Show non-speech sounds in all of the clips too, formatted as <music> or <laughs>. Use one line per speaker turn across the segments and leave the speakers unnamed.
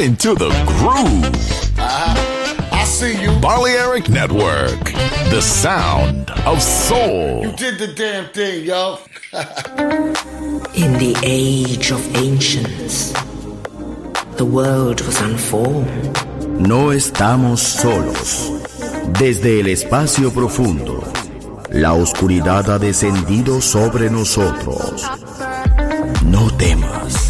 Into the groove.
Uh-huh. I see you.
Balearic Network, the sound of soul. You
did the damn thing, yo. <laughs>
In the age of ancients, the world was unformed.
No estamos solos. Desde el espacio profundo, la oscuridad ha descendido sobre nosotros. No temas,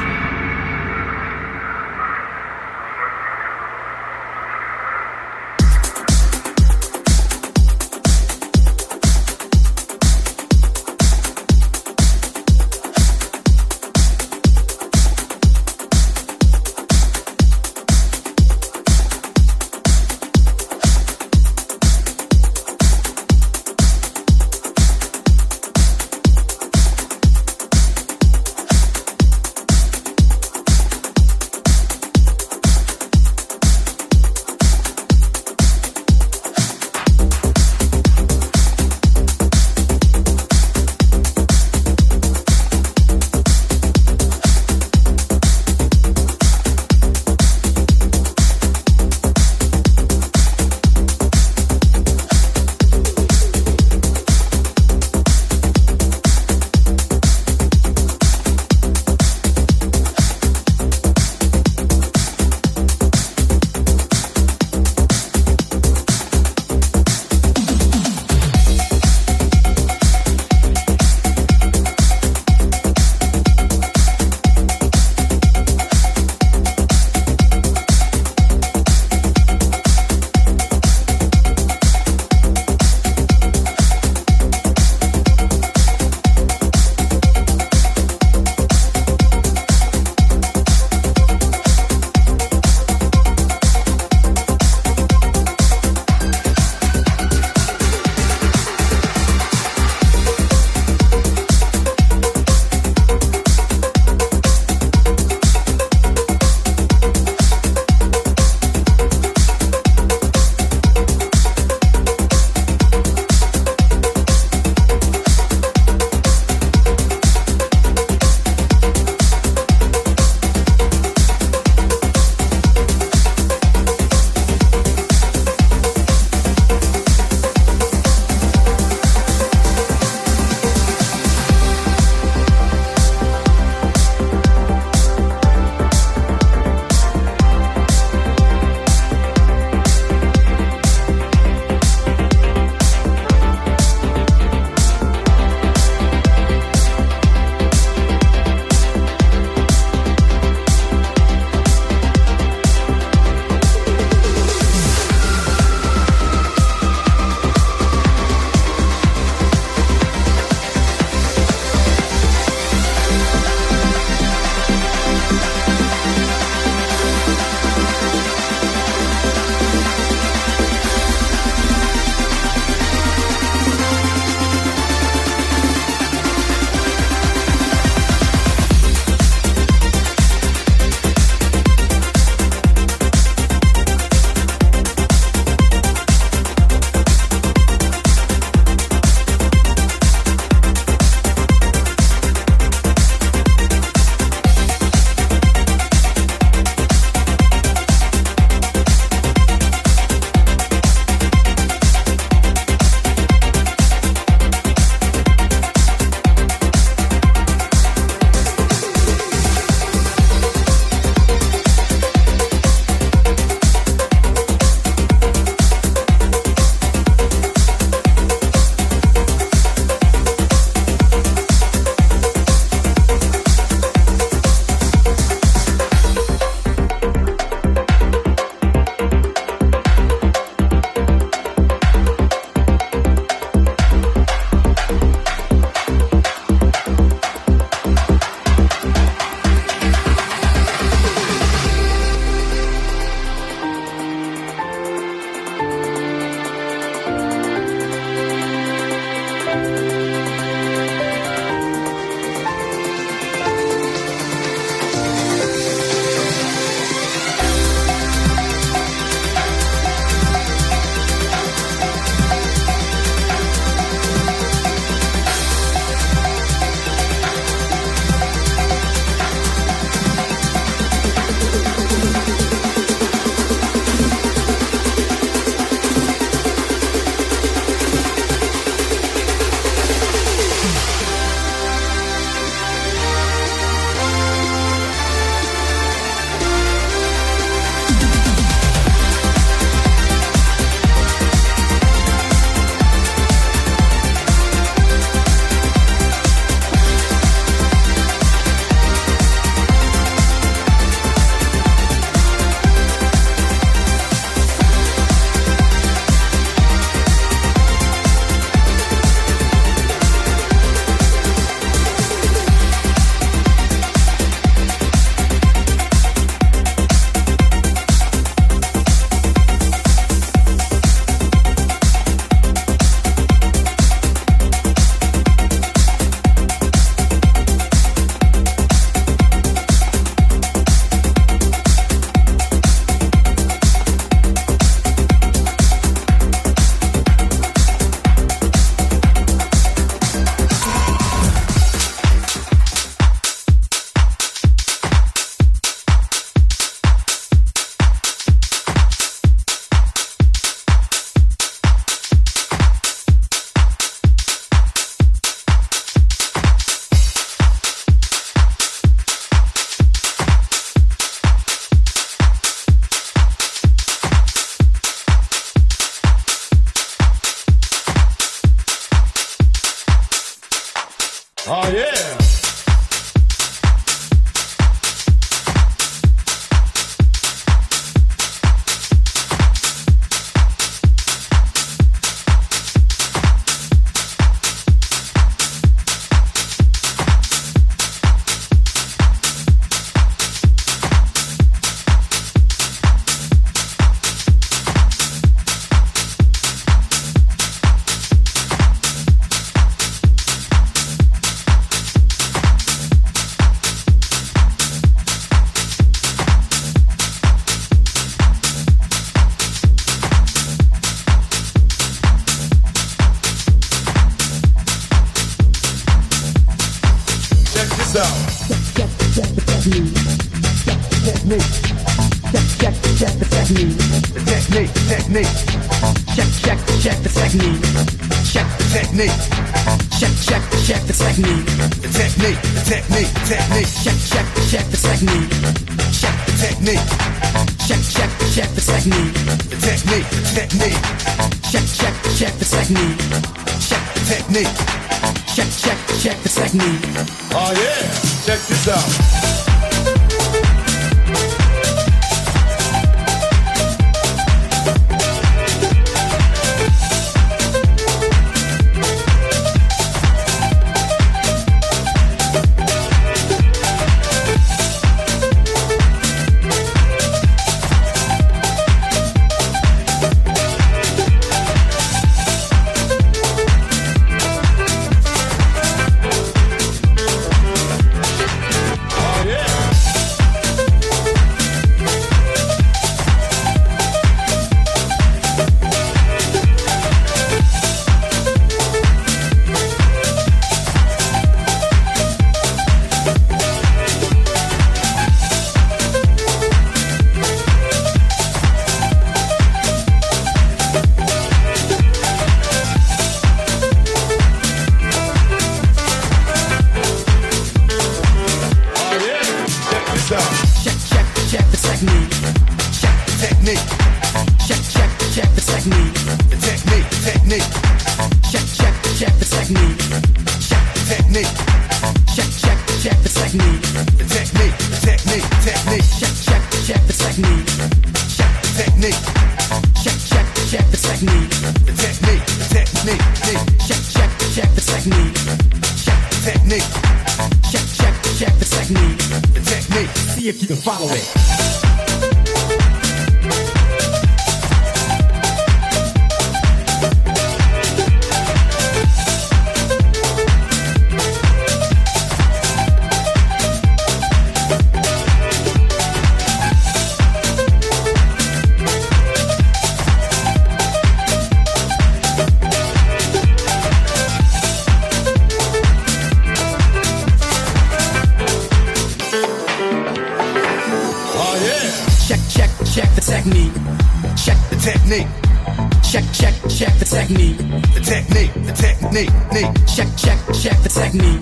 the technique, the technique, Nick. Check, check, check the technique.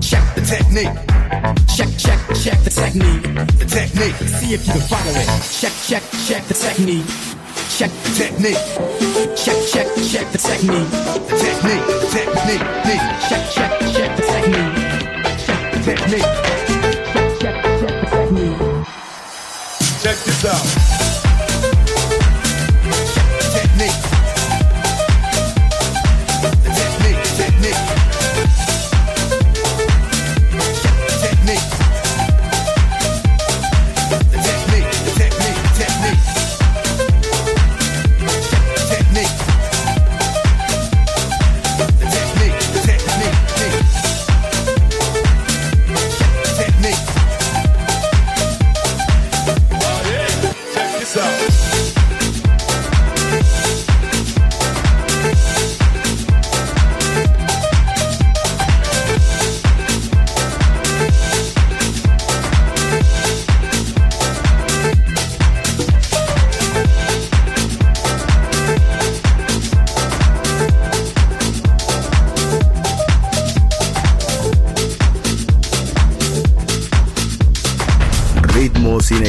Check the technique. Check, check, check the technique. The technique. See if you can follow it. Check, check, check the technique. Check the technique. Check, check, check the technique. The technique, the technique, Nick. Check, check, check the technique. Check the technique. Check, check, check the technique. Check this out.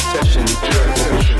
session. Session.